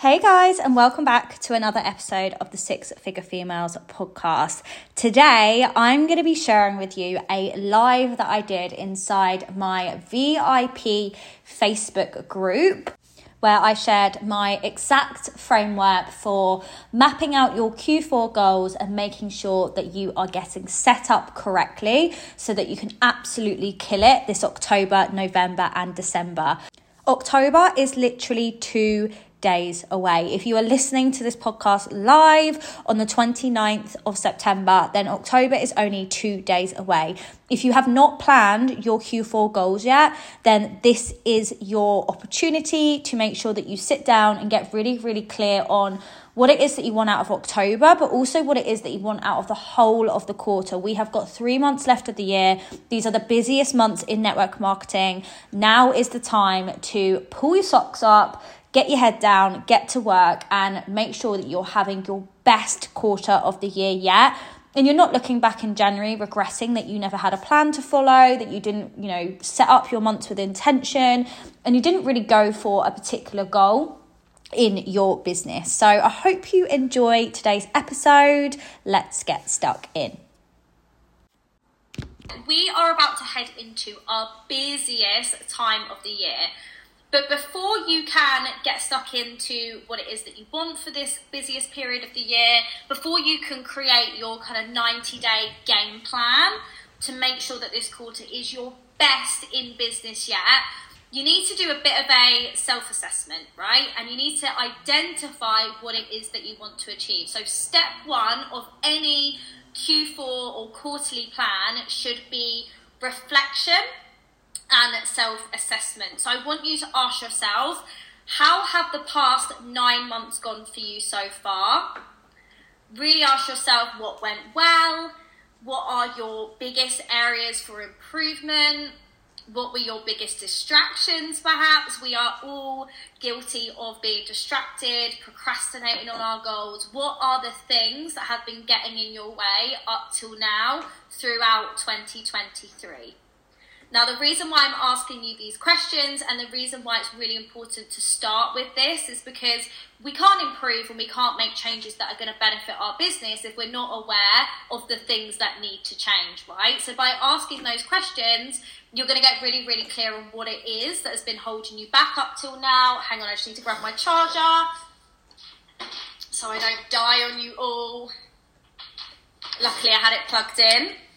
Hey guys, and welcome back to another episode of the Six Figure Females podcast. Today, I'm going to be sharing with you a live that I did inside my VIP Facebook group where I shared my exact framework for mapping out your Q4 goals and making sure that you are getting set up correctly so that you can absolutely kill it this October, November, and December. October is literally two days away. If you are listening to this podcast live on the 29th of September, then October is only two days away. If you have not planned your Q4 goals yet, then this is your opportunity to make sure that you sit down and get really, really clear on what it is that you want out of October, but also what it is that you want out of the whole of the quarter. We have got three months left of the year. These are the busiest months in network marketing. Now is the time to pull your socks up get your head down, get to work, and make sure that you're having your best quarter of the year yet. And you're not looking back in January regretting that you never had a plan to follow, that you didn't, you know, set up your months with intention, and you didn't really go for a particular goal in your business. So I hope you enjoy today's episode. Let's get stuck in. We are about to head into our busiest time of the year. But before you can get stuck into what it is that you want for this busiest period of the year, before you can create your kind of 90 day game plan to make sure that this quarter is your best in business yet, you need to do a bit of a self assessment, right? And you need to identify what it is that you want to achieve. So, step one of any Q4 or quarterly plan should be reflection and self assessment. So I want you to ask yourself how have the past nine months gone for you so far? Really ask yourself what went well, what are your biggest areas for improvement, what were your biggest distractions perhaps? We are all guilty of being distracted procrastinating on our goals. What are the things that have been getting in your way up till now throughout 2023 now, the reason why I'm asking you these questions and the reason why it's really important to start with this is because we can't improve and we can't make changes that are going to benefit our business if we're not aware of the things that need to change, right? So, by asking those questions, you're going to get really, really clear on what it is that has been holding you back up till now. Hang on, I just need to grab my charger so I don't die on you all. Luckily, I had it plugged in.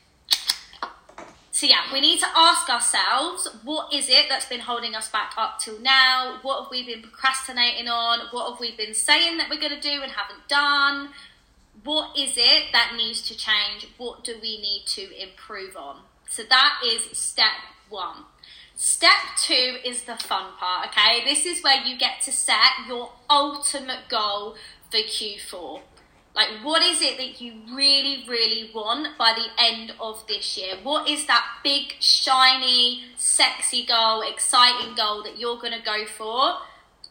So yeah, we need to ask ourselves, what is it that's been holding us back up till now? What have we been procrastinating on? What have we been saying that we're going to do and haven't done? What is it that needs to change? What do we need to improve on? So that is step one. Step two is the fun part, okay? This is where you get to set your ultimate goal for Q4. Like, what is it that you really, really want by the end of this year? What is that big, shiny, sexy goal, exciting goal that you're going to go for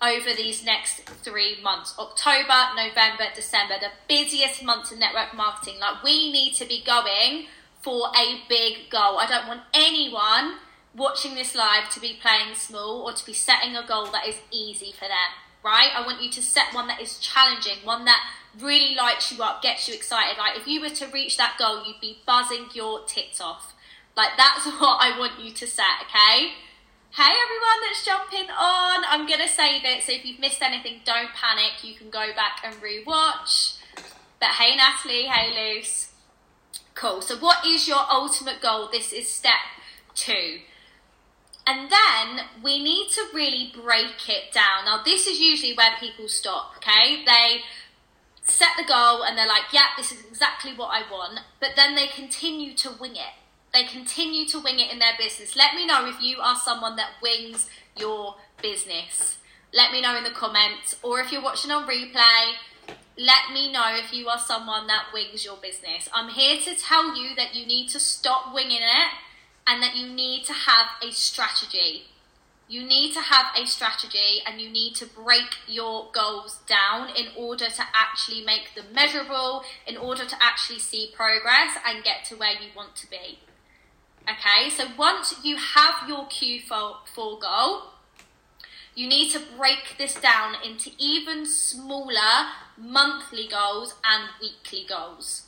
over these next three months? October, November, December, the busiest months in network marketing. Like, we need to be going for a big goal. I don't want anyone watching this live to be playing small or to be setting a goal that is easy for them, right? I want you to set one that is challenging, one that really lights you up, gets you excited. Like if you were to reach that goal, you'd be buzzing your tits off. Like that's what I want you to set, okay? Hey everyone that's jumping on. I'm gonna save it, so if you've missed anything, don't panic. You can go back and rewatch. But hey Natalie, hey Luce. Cool. So what is your ultimate goal? This is step two. And then we need to really break it down. Now, this is usually where people stop, okay? They set the goal and they're like, yeah, this is exactly what I want, but then they continue to wing it. They continue to wing it in their business. Let me know if you are someone that wings your business. Let me know in the comments, or if you're watching on replay, let me know if you are someone that wings your business. I'm here to tell you that you need to stop winging it and that you need to have a strategy. You need to have a strategy and you need to break your goals down in order to actually make them measurable, in order to actually see progress and get to where you want to be. Okay, so once you have your Q4 goal, You need to break this down into even smaller monthly goals and weekly goals.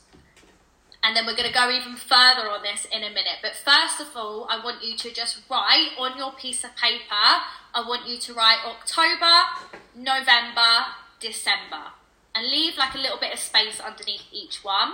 And then we're going to go even further on this in a minute. But first of all, I want you to just write on your piece of paper, I want you to write October, November, December. And leave like a little bit of space underneath each one.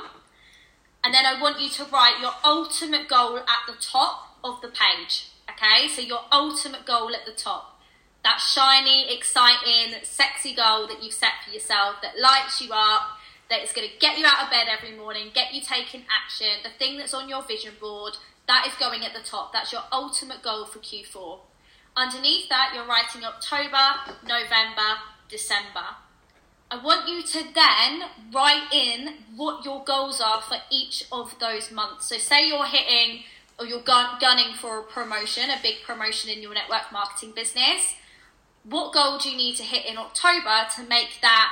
And then I want you to write your ultimate goal at the top of the page. Okay, so your ultimate goal at the top. That shiny, exciting, sexy goal that you've set for yourself that lights you up, that is going to get you out of bed every morning, get you taking action, the thing that's on your vision board, that is going at the top. That's your ultimate goal for Q4. Underneath that, you're writing October, November, December. I want you to then write in what your goals are for each of those months. So, say you're hitting or you're gun- gunning for a promotion, a big promotion in your network marketing business. What goal do you need to hit in October to make that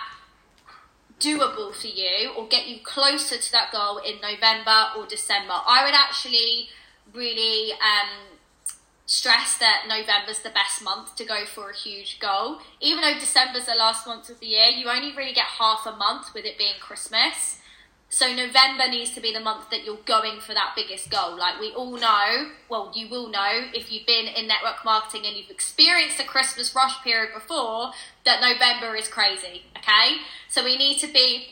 doable for you or get you closer to that goal in November or December? I would actually really um, stress that November's the best month to go for a huge goal. Even though December's the last month of the year, you only really get half a month with it being Christmas. So November needs to be the month that you're going for that biggest goal. Like we all know, well, you will know if you've been in network marketing and you've experienced a Christmas rush period before, that November is crazy. Okay, so we need to be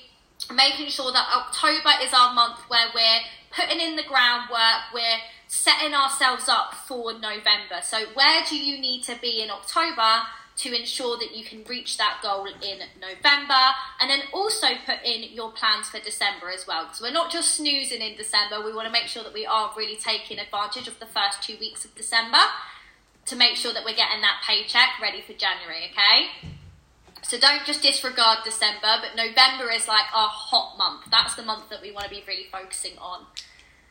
making sure that October is our month where we're putting in the groundwork, we're setting ourselves up for November. So, where do you need to be in October to ensure that you can reach that goal in November? And then also put in your plans for December as well. Because we're not just snoozing in December, we want to make sure that we are really taking advantage of the first two weeks of December to make sure that we're getting that paycheck ready for January, okay? So don't just disregard December, but November is like our hot month. That's the month that we want to be really focusing on.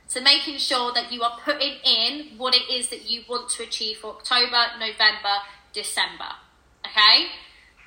So making sure that you are putting in what it is that you want to achieve for October, November, December. Okay?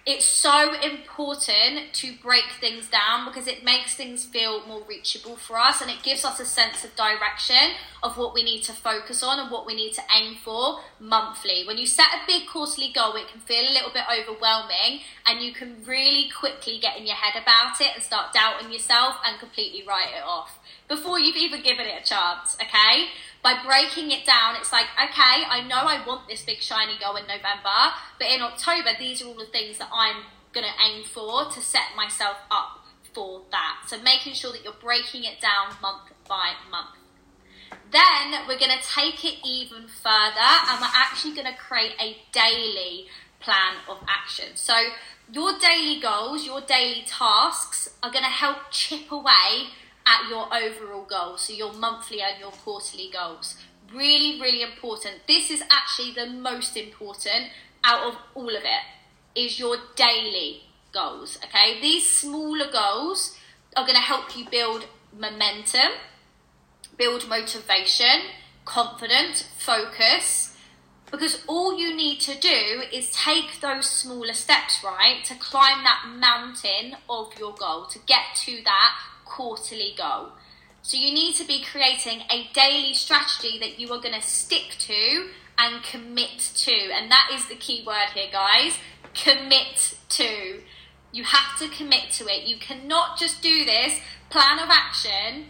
It's so important to break things down because it makes things feel more reachable for us and it gives us a sense of direction of what we need to focus on and what we need to aim for monthly. When you set a big quarterly goal, it can feel a little bit overwhelming and you can really quickly get in your head about it and start doubting yourself and completely write it off before you've even given it a chance, okay? By breaking it down, it's like, okay, I know I want this big shiny goal in November, but in October, these are all the things that I'm going to aim for to set myself up for that. So making sure that you're breaking it down month by month. Then we're going to take it even further and we're actually going to create a daily plan of action. So your daily goals, your daily tasks are going to help chip away at your overall goals, so your monthly and your quarterly goals. Really, really important. This is actually the most important out of all of it is your daily goals. Okay, these smaller goals are going to help you build momentum, build motivation, confidence, focus. Because all you need to do is take those smaller steps, right, to climb that mountain of your goal, to get to that quarterly goal. So you need to be creating a daily strategy that you are going to stick to and commit to. And that is the key word here, guys. Commit to. You have to commit to it. You cannot just do this plan of action,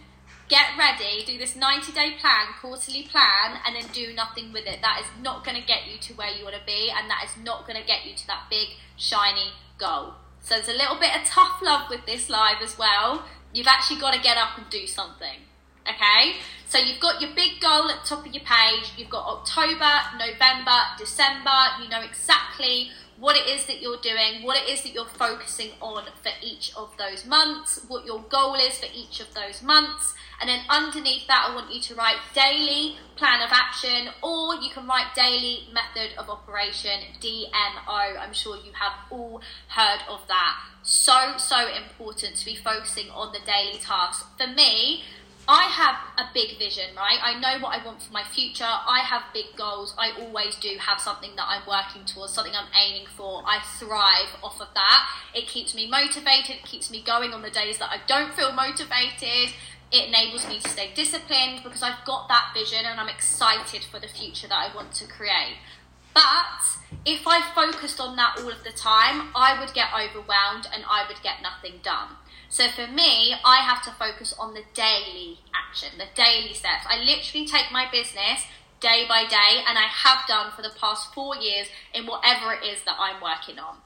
get ready, do this 90 day plan, quarterly plan, and then do nothing with it. That is not going to get you to where you want to be, and that is not going to get you to that big, shiny goal. So there's a little bit of tough love with this live as well You've actually got to get up and do something. Okay? So you've got your big goal at the top of your page. You've got October, November, December. You know exactly what it is that you're doing, what it is that you're focusing on for each of those months, what your goal is for each of those months. And then underneath that, I want you to write daily plan of action, or you can write daily method of operation, DMO. I'm sure you have all heard of that. So, so important to be focusing on the daily tasks. For me, I have a big vision, right? I know what I want for my future. I have big goals. I always do have something that I'm working towards, something I'm aiming for. I thrive off of that. It keeps me motivated, it keeps me going on the days that I don't feel motivated. It enables me to stay disciplined because I've got that vision and I'm excited for the future that I want to create. But if I focused on that all of the time, I would get overwhelmed and I would get nothing done. So for me, I have to focus on the daily action, the daily steps. I literally take my business day by day, and I have done for the past four years in whatever it is that I'm working on.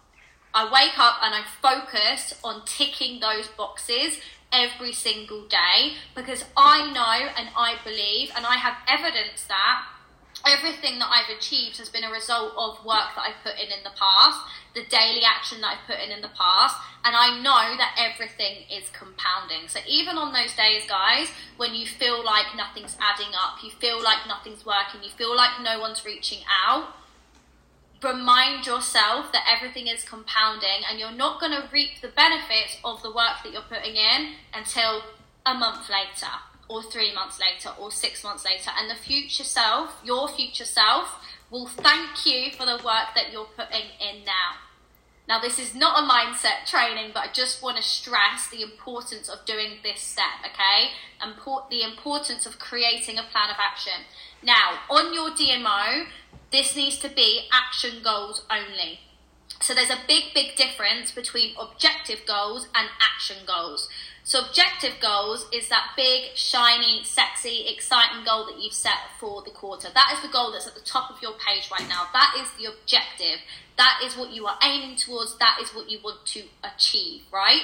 I wake up and I focus on ticking those boxes every single day because I know and I believe and I have evidence that everything that I've achieved has been a result of work that I've put in in the past, the daily action that I've put in in the past, and I know that everything is compounding. So even on those days, guys, when you feel like nothing's adding up, you feel like nothing's working, you feel like no one's reaching out, remind yourself that everything is compounding and you're not going to reap the benefits of the work that you're putting in until a month later or three months later or six months later. And the future self, your future self, will thank you for the work that you're putting in now. Now, this is not a mindset training, but I just want to stress the importance of doing this step, okay? And the importance of creating a plan of action. Now, on your DMO, this needs to be action goals only. So, there's a big, big difference between objective goals and action goals. So, objective goals is that big, shiny, sexy, exciting goal that you've set for the quarter. That is the goal that's at the top of your page right now. That is the objective. That is what you are aiming towards. That is what you want to achieve, right?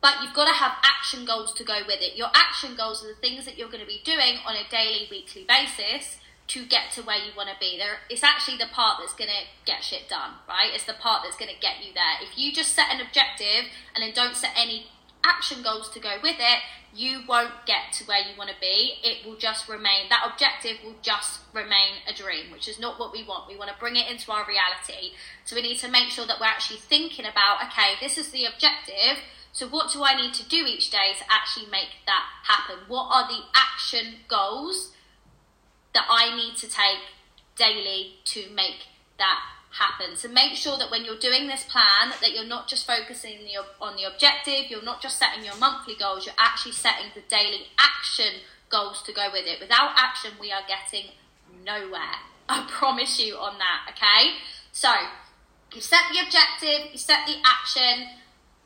But you've got to have action goals to go with it. Your action goals are the things that you're going to be doing on a daily, weekly basis to get to where you want to be. There, it's actually the part that's going to get shit done, right? It's the part that's going to get you there. If you just set an objective and then don't set any action goals to go with it, you won't get to where you want to be. It will just remain, that objective will just remain a dream, which is not what we want. We want to bring it into our reality. So we need to make sure that we're actually thinking about, okay, this is the objective. So what do I need to do each day to actually make that happen? What are the action goals that I need to take daily to make that happen. So make sure that when you're doing this plan, that you're not just focusing on the objective, you're not just setting your monthly goals, you're actually setting the daily action goals to go with it. Without action, we are getting nowhere. I promise you on that, okay? So you set the objective, you set the action.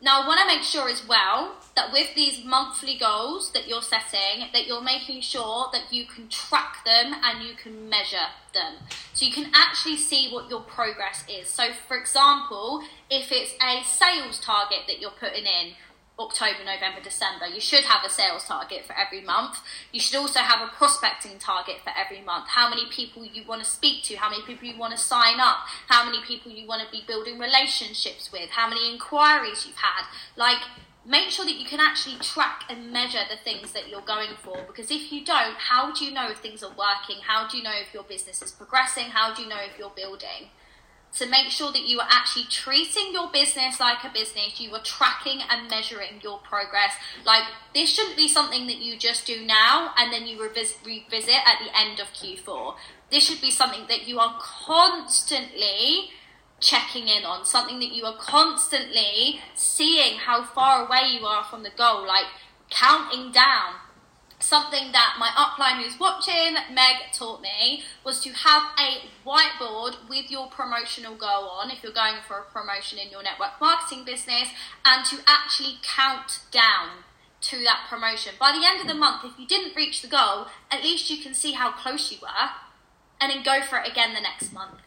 Now, I want to make sure as well that with these monthly goals that you're setting, that you're making sure that you can track them and you can measure them. So you can actually see what your progress is. So, for example, if it's a sales target that you're putting in, October, November, December. You should have a sales target for every month. You should also have a prospecting target for every month. How many people you want to speak to, how many people you want to sign up, how many people you want to be building relationships with, how many inquiries you've had. Like, make sure that you can actually track and measure the things that you're going for because if you don't how do you know if things are working how do you know if your business is progressing how do you know if you're building to make sure that you are actually treating your business like a business you are tracking and measuring your progress like this shouldn't be something that you just do now and then you revis- revisit at the end of q4 this should be something that you are constantly checking in on, something that you are constantly seeing how far away you are from the goal, like counting down. Something that my upline who's watching, Meg, taught me was to have a whiteboard with your promotional goal on if you're going for a promotion in your network marketing business and to actually count down to that promotion. By the end of the month, if you didn't reach the goal, at least you can see how close you were and then go for it again the next month.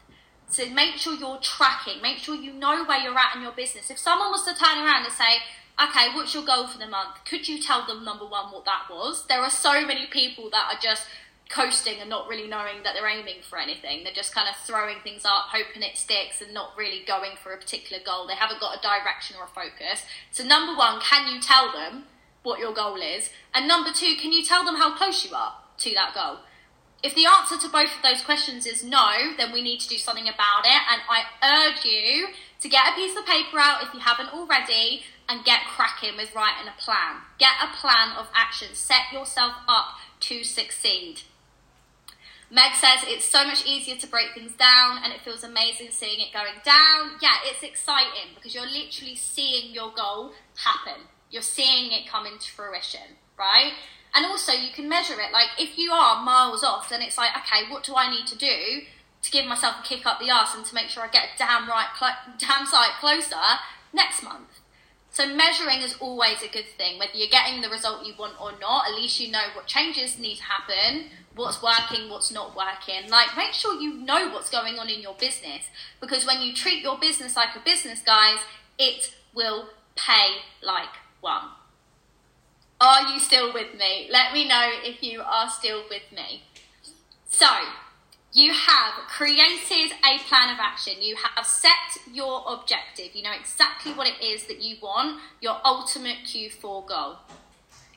So make sure you're tracking, make sure you know where you're at in your business. If someone was to turn around and say, okay, what's your goal for the month? Could you tell them, number one, what that was? There are so many people that are just coasting and not really knowing that they're aiming for anything. They're just kind of throwing things up, hoping it sticks, and not really going for a particular goal. They haven't got a direction or a focus. So, number one, can you tell them what your goal is? And number two, can you tell them how close you are to that goal? If the answer to both of those questions is no, then we need to do something about it. And I urge you to get a piece of paper out if you haven't already and get cracking with writing a plan. Get a plan of action. Set yourself up to succeed. Meg says it's so much easier to break things down and it feels amazing seeing it going down. Yeah, it's exciting because you're literally seeing your goal happen. You're seeing it come into fruition, right? And also, you can measure it. Like, if you are miles off, then it's like, okay, what do I need to do to give myself a kick up the arse and to make sure I get a damn right, cl- damn sight closer next month. So measuring is always a good thing, whether you're getting the result you want or not. At least you know what changes need to happen, what's working, what's not working. Like make sure you know what's going on in your business because when you treat your business like a business, guys, it will pay like one. Are you still with me? Let me know if you are still with me. So, you have created a plan of action. You have set your objective. You know exactly what it is that you want, your ultimate Q4 goal.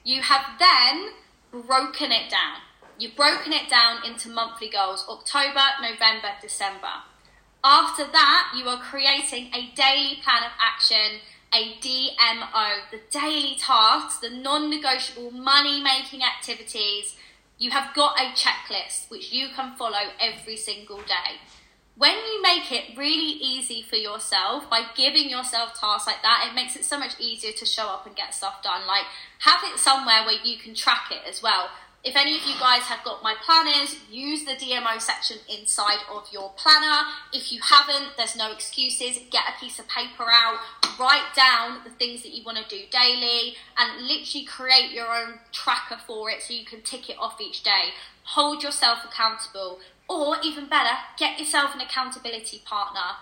You have then broken it down. You've broken it down into monthly goals October, November, December. After that, you are creating a daily plan of action, a DMO, the daily tasks, the non negotiable money making activities you have got a checklist which you can follow every single day. When you make it really easy for yourself by giving yourself tasks like that, it makes it so much easier to show up and get stuff done. Like, have it somewhere where you can track it as well. If any of you guys have got my planners, use the DMO section inside of your planner. If you haven't, there's no excuses. Get a piece of paper out, write down the things that you want to do daily, and literally create your own tracker for it so you can tick it off each day. Hold yourself accountable, or even better, get yourself an accountability partner.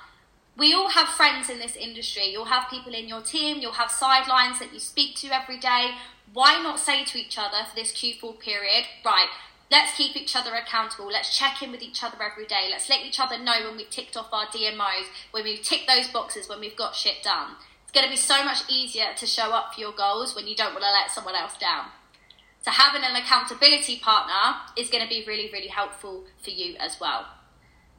We all have friends in this industry. You'll have people in your team, you'll have sidelines that you speak to every day why not say to each other for this Q4 period, right, let's keep each other accountable. Let's check in with each other every day. Let's let each other know when we've ticked off our DMOs, when we've ticked those boxes, when we've got shit done. It's going to be so much easier to show up for your goals when you don't want to let someone else down. So, having an accountability partner is going to be really, really helpful for you as well.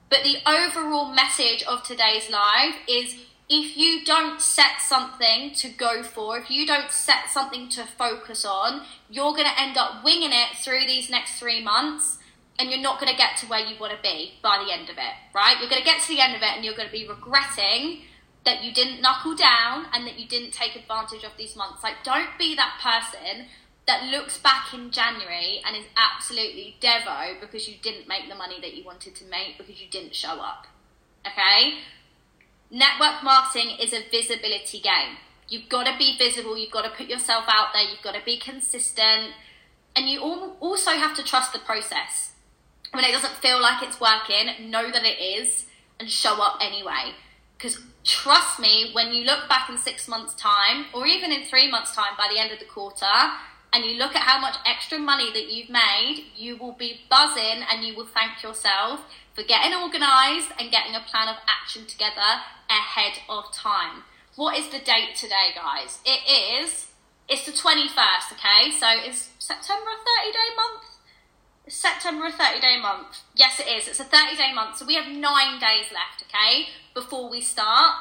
But the overall message of today's live is if you don't set something to go for, if you don't set something to focus on, you're going to end up winging it through these next three months and you're not going to get to where you want to be by the end of it, right? You're going to get to the end of it and you're going to be regretting that you didn't knuckle down and that you didn't take advantage of these months. Like, don't be that person that looks back in January and is absolutely devo because you didn't make the money that you wanted to make because you didn't show up. Okay? Network marketing is a visibility game. You've got to be visible, you've got to put yourself out there, you've got to be consistent, and you also have to trust the process. When it doesn't feel like it's working, know that it is and show up anyway. Because trust me, when you look back in six months' time, or even in three months' time by the end of the quarter, and you look at how much extra money that you've made, you will be buzzing and you will thank yourself for getting organised and getting a plan of action together ahead of time. What is the date today, guys? It is, it's the 21st, okay? So is September a 30 day month? September a 30 day month? Yes, it is. It's a 30 day month. So we have nine days left, okay, before we start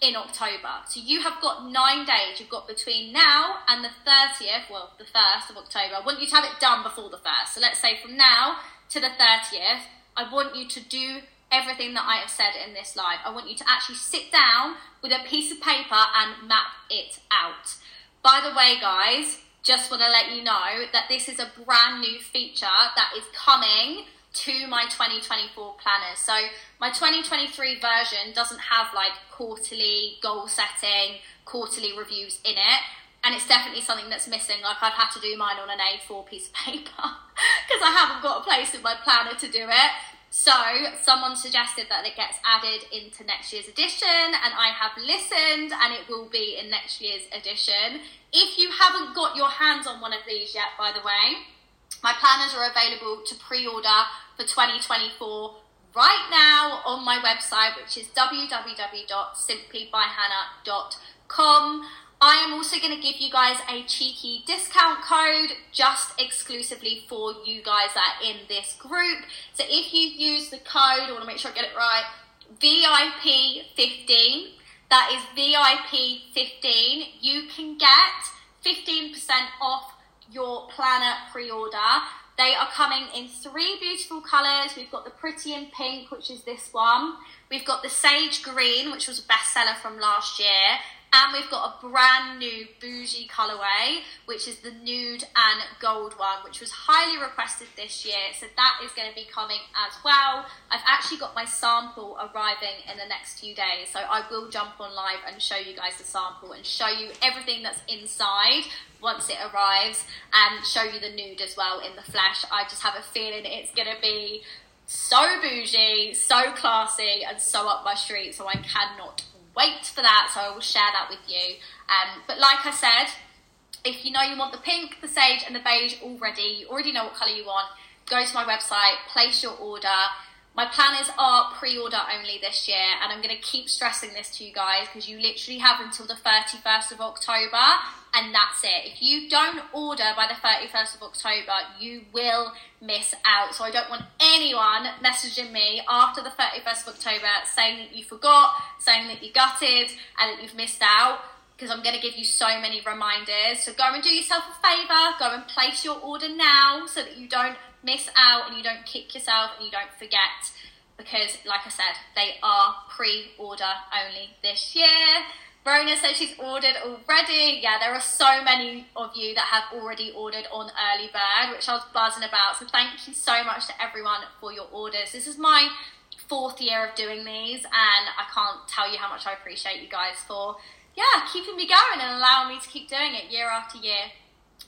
in October. So you have got nine days. You've got between now and the 30th, well, the 1st of October. I want you to have it done before the 1st. So let's say from now to the 30th, I want you to do everything that I have said in this live. I want you to actually sit down with a piece of paper and map it out. By the way, guys, just want to let you know that this is a brand new feature that is coming to my 2024 planners. So my 2023 version doesn't have like quarterly goal setting, quarterly reviews in it. And it's definitely something that's missing. Like I've had to do mine on an A4 piece of paper because I haven't got a place in my planner to do it. So someone suggested that it gets added into next year's edition, and I have listened, and it will be in next year's edition. If you haven't got your hands on one of these yet, by the way, my planners are available to pre-order for 2024 right now on my website, which is www.simplybyhannah.com. I am also going to give you guys a cheeky discount code just exclusively for you guys that are in this group. So if you use the code, I want to make sure I get it right, VIP15, that is VIP15, you can get 15% off your planner pre-order. They are coming in three beautiful colours. We've got the Pretty in Pink, which is this one. We've got the Sage Green, which was a bestseller from last year And we've got a brand new bougie colorway, which is the nude and gold one, which was highly requested this year. So that is going to be coming as well. I've actually got my sample arriving in the next few days. So I will jump on live and show you guys the sample and show you everything that's inside once it arrives and show you the nude as well in the flesh. I just have a feeling it's going to be so bougie, so classy, and so up my street. So I cannot wait for that. So I will share that with you. Um, but like I said, if you know you want the pink, the sage, and the beige already, you already know what colour you want, go to my website, place your order. My planners are pre order only this year, and I'm going to keep stressing this to you guys because you literally have until the 31st of October, and that's it. If you don't order by the 31st of October, you will miss out. So I don't want anyone messaging me after the 31st of October saying that you forgot, saying that you gutted, and that you've missed out because I'm going to give you so many reminders. So go and do yourself a favour, go and place your order now so that you don't miss out and you don't kick yourself and you don't forget because, like I said, they are pre order only this year. Verona said she's ordered already. Yeah, there are so many of you that have already ordered on Early Bird, which I was buzzing about. So thank you so much to everyone for your orders. This is my fourth year of doing these, and I can't tell you how much I appreciate you guys for, yeah, keeping me going and allowing me to keep doing it year after year.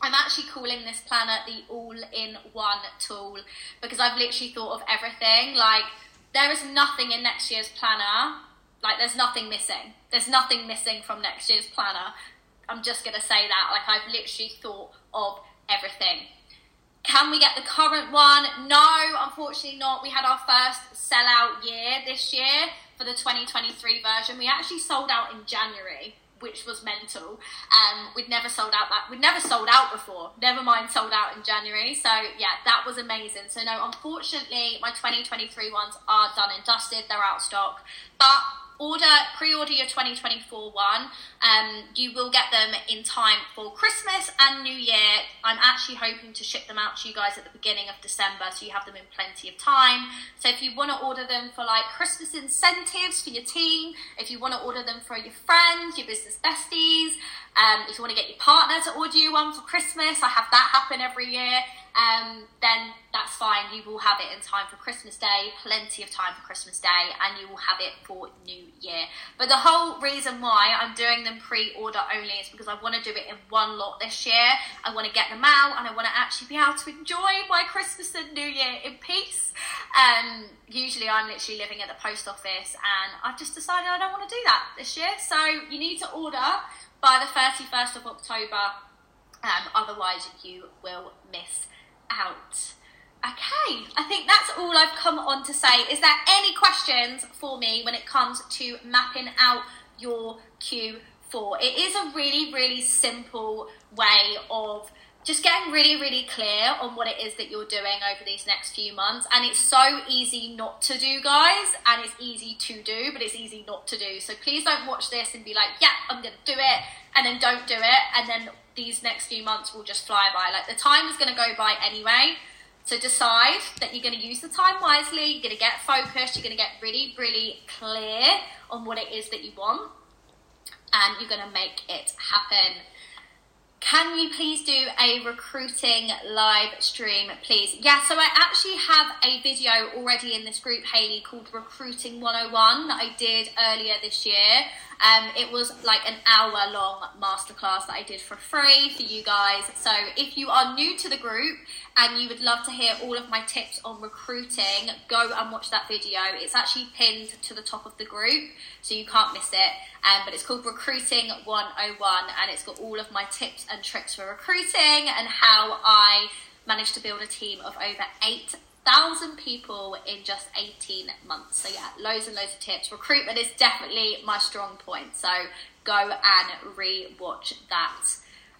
I'm actually calling this planner the all in one tool because I've literally thought of everything. Like, there is nothing in next year's planner, like, there's nothing missing. There's nothing missing from next year's planner. I'm just going to say that. Like, I've literally thought of everything. Can we get the current one? No, unfortunately not. We had our first sellout year this year for the 2023 version. We actually sold out in January which was mental. Um, we'd never sold out that we'd never sold out before. Never mind sold out in January. So yeah, that was amazing. So no, unfortunately, my 2023 ones are done and dusted. They're out of stock, but order pre-order your 2024 one um, you will get them in time for christmas and new year i'm actually hoping to ship them out to you guys at the beginning of december so you have them in plenty of time so if you want to order them for like christmas incentives for your team if you want to order them for your friends your business besties um, if you want to get your partner to order you one for christmas i have that happen every year um, then that's fine. You will have it in time for Christmas Day, plenty of time for Christmas Day, and you will have it for New Year. But the whole reason why I'm doing them pre order only is because I want to do it in one lot this year. I want to get them out and I want to actually be able to enjoy my Christmas and New Year in peace. Um, usually I'm literally living at the post office and I've just decided I don't want to do that this year. So you need to order by the 31st of October, um, otherwise, you will miss out. Okay, I think that's all I've come on to say. Is there any questions for me when it comes to mapping out your Q4? It is a really, really simple way of just getting really, really clear on what it is that you're doing over these next few months. And it's so easy not to do, guys, and it's easy to do, but it's easy not to do. So please don't watch this and be like, yeah, I'm going to do it, and then don't do it, and then these next few months will just fly by. Like the time is going to go by anyway. So decide that you're going to use the time wisely, you're going to get focused, you're going to get really, really clear on what it is that you want, and you're going to make it happen. Can you please do a recruiting live stream, please? Yeah, so I actually have a video already in this group, Haley, called Recruiting 101 that I did earlier this year. Um, it was like an hour long masterclass that I did for free for you guys. So if you are new to the group and you would love to hear all of my tips on recruiting, go and watch that video. It's actually pinned to the top of the group, so you can't miss it. Um, but it's called Recruiting 101 and it's got all of my tips and tricks for recruiting and how I managed to build a team of over eight thousand people in just 18 months. So yeah, loads and loads of tips. Recruitment is definitely my strong point. So go and re-watch that.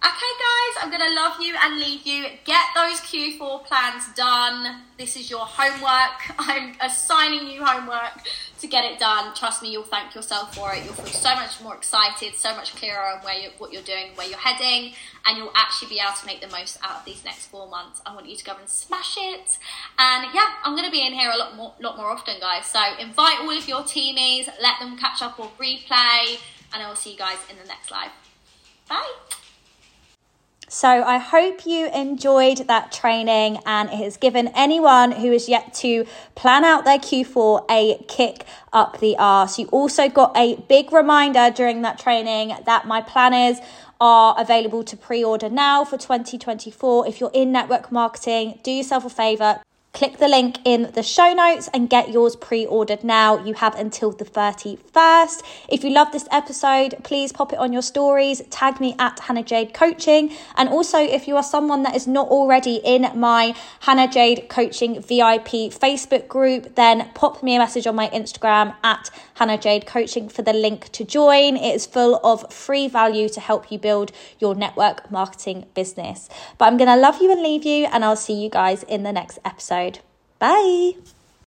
Okay, guys, I'm going to love you and leave you. Get those Q4 plans done. This is your homework. I'm assigning you homework to get it done. Trust me, you'll thank yourself for it. You'll feel so much more excited, so much clearer on where you, what you're doing, where you're heading, and you'll actually be able to make the most out of these next four months. I want you to go and smash it. And yeah, I'm going to be in here a lot more, lot more often, guys. So invite all of your teamies, let them catch up or replay and I will see you guys in the next live. Bye. So I hope you enjoyed that training and it has given anyone who is yet to plan out their Q4 a kick up the arse. You also got a big reminder during that training that my planners are available to pre-order now for 2024. If you're in network marketing, do yourself a favor, Click the link in the show notes and get yours pre ordered now. You have until the 31st. If you love this episode, please pop it on your stories, tag me at Hannah Jade Coaching. And also, if you are someone that is not already in my Hannah Jade Coaching VIP Facebook group, then pop me a message on my Instagram at Hannah Jade Coaching for the link to join. It is full of free value to help you build your network marketing business. But I'm going to love you and leave you, and I'll see you guys in the next episode episode. Bye.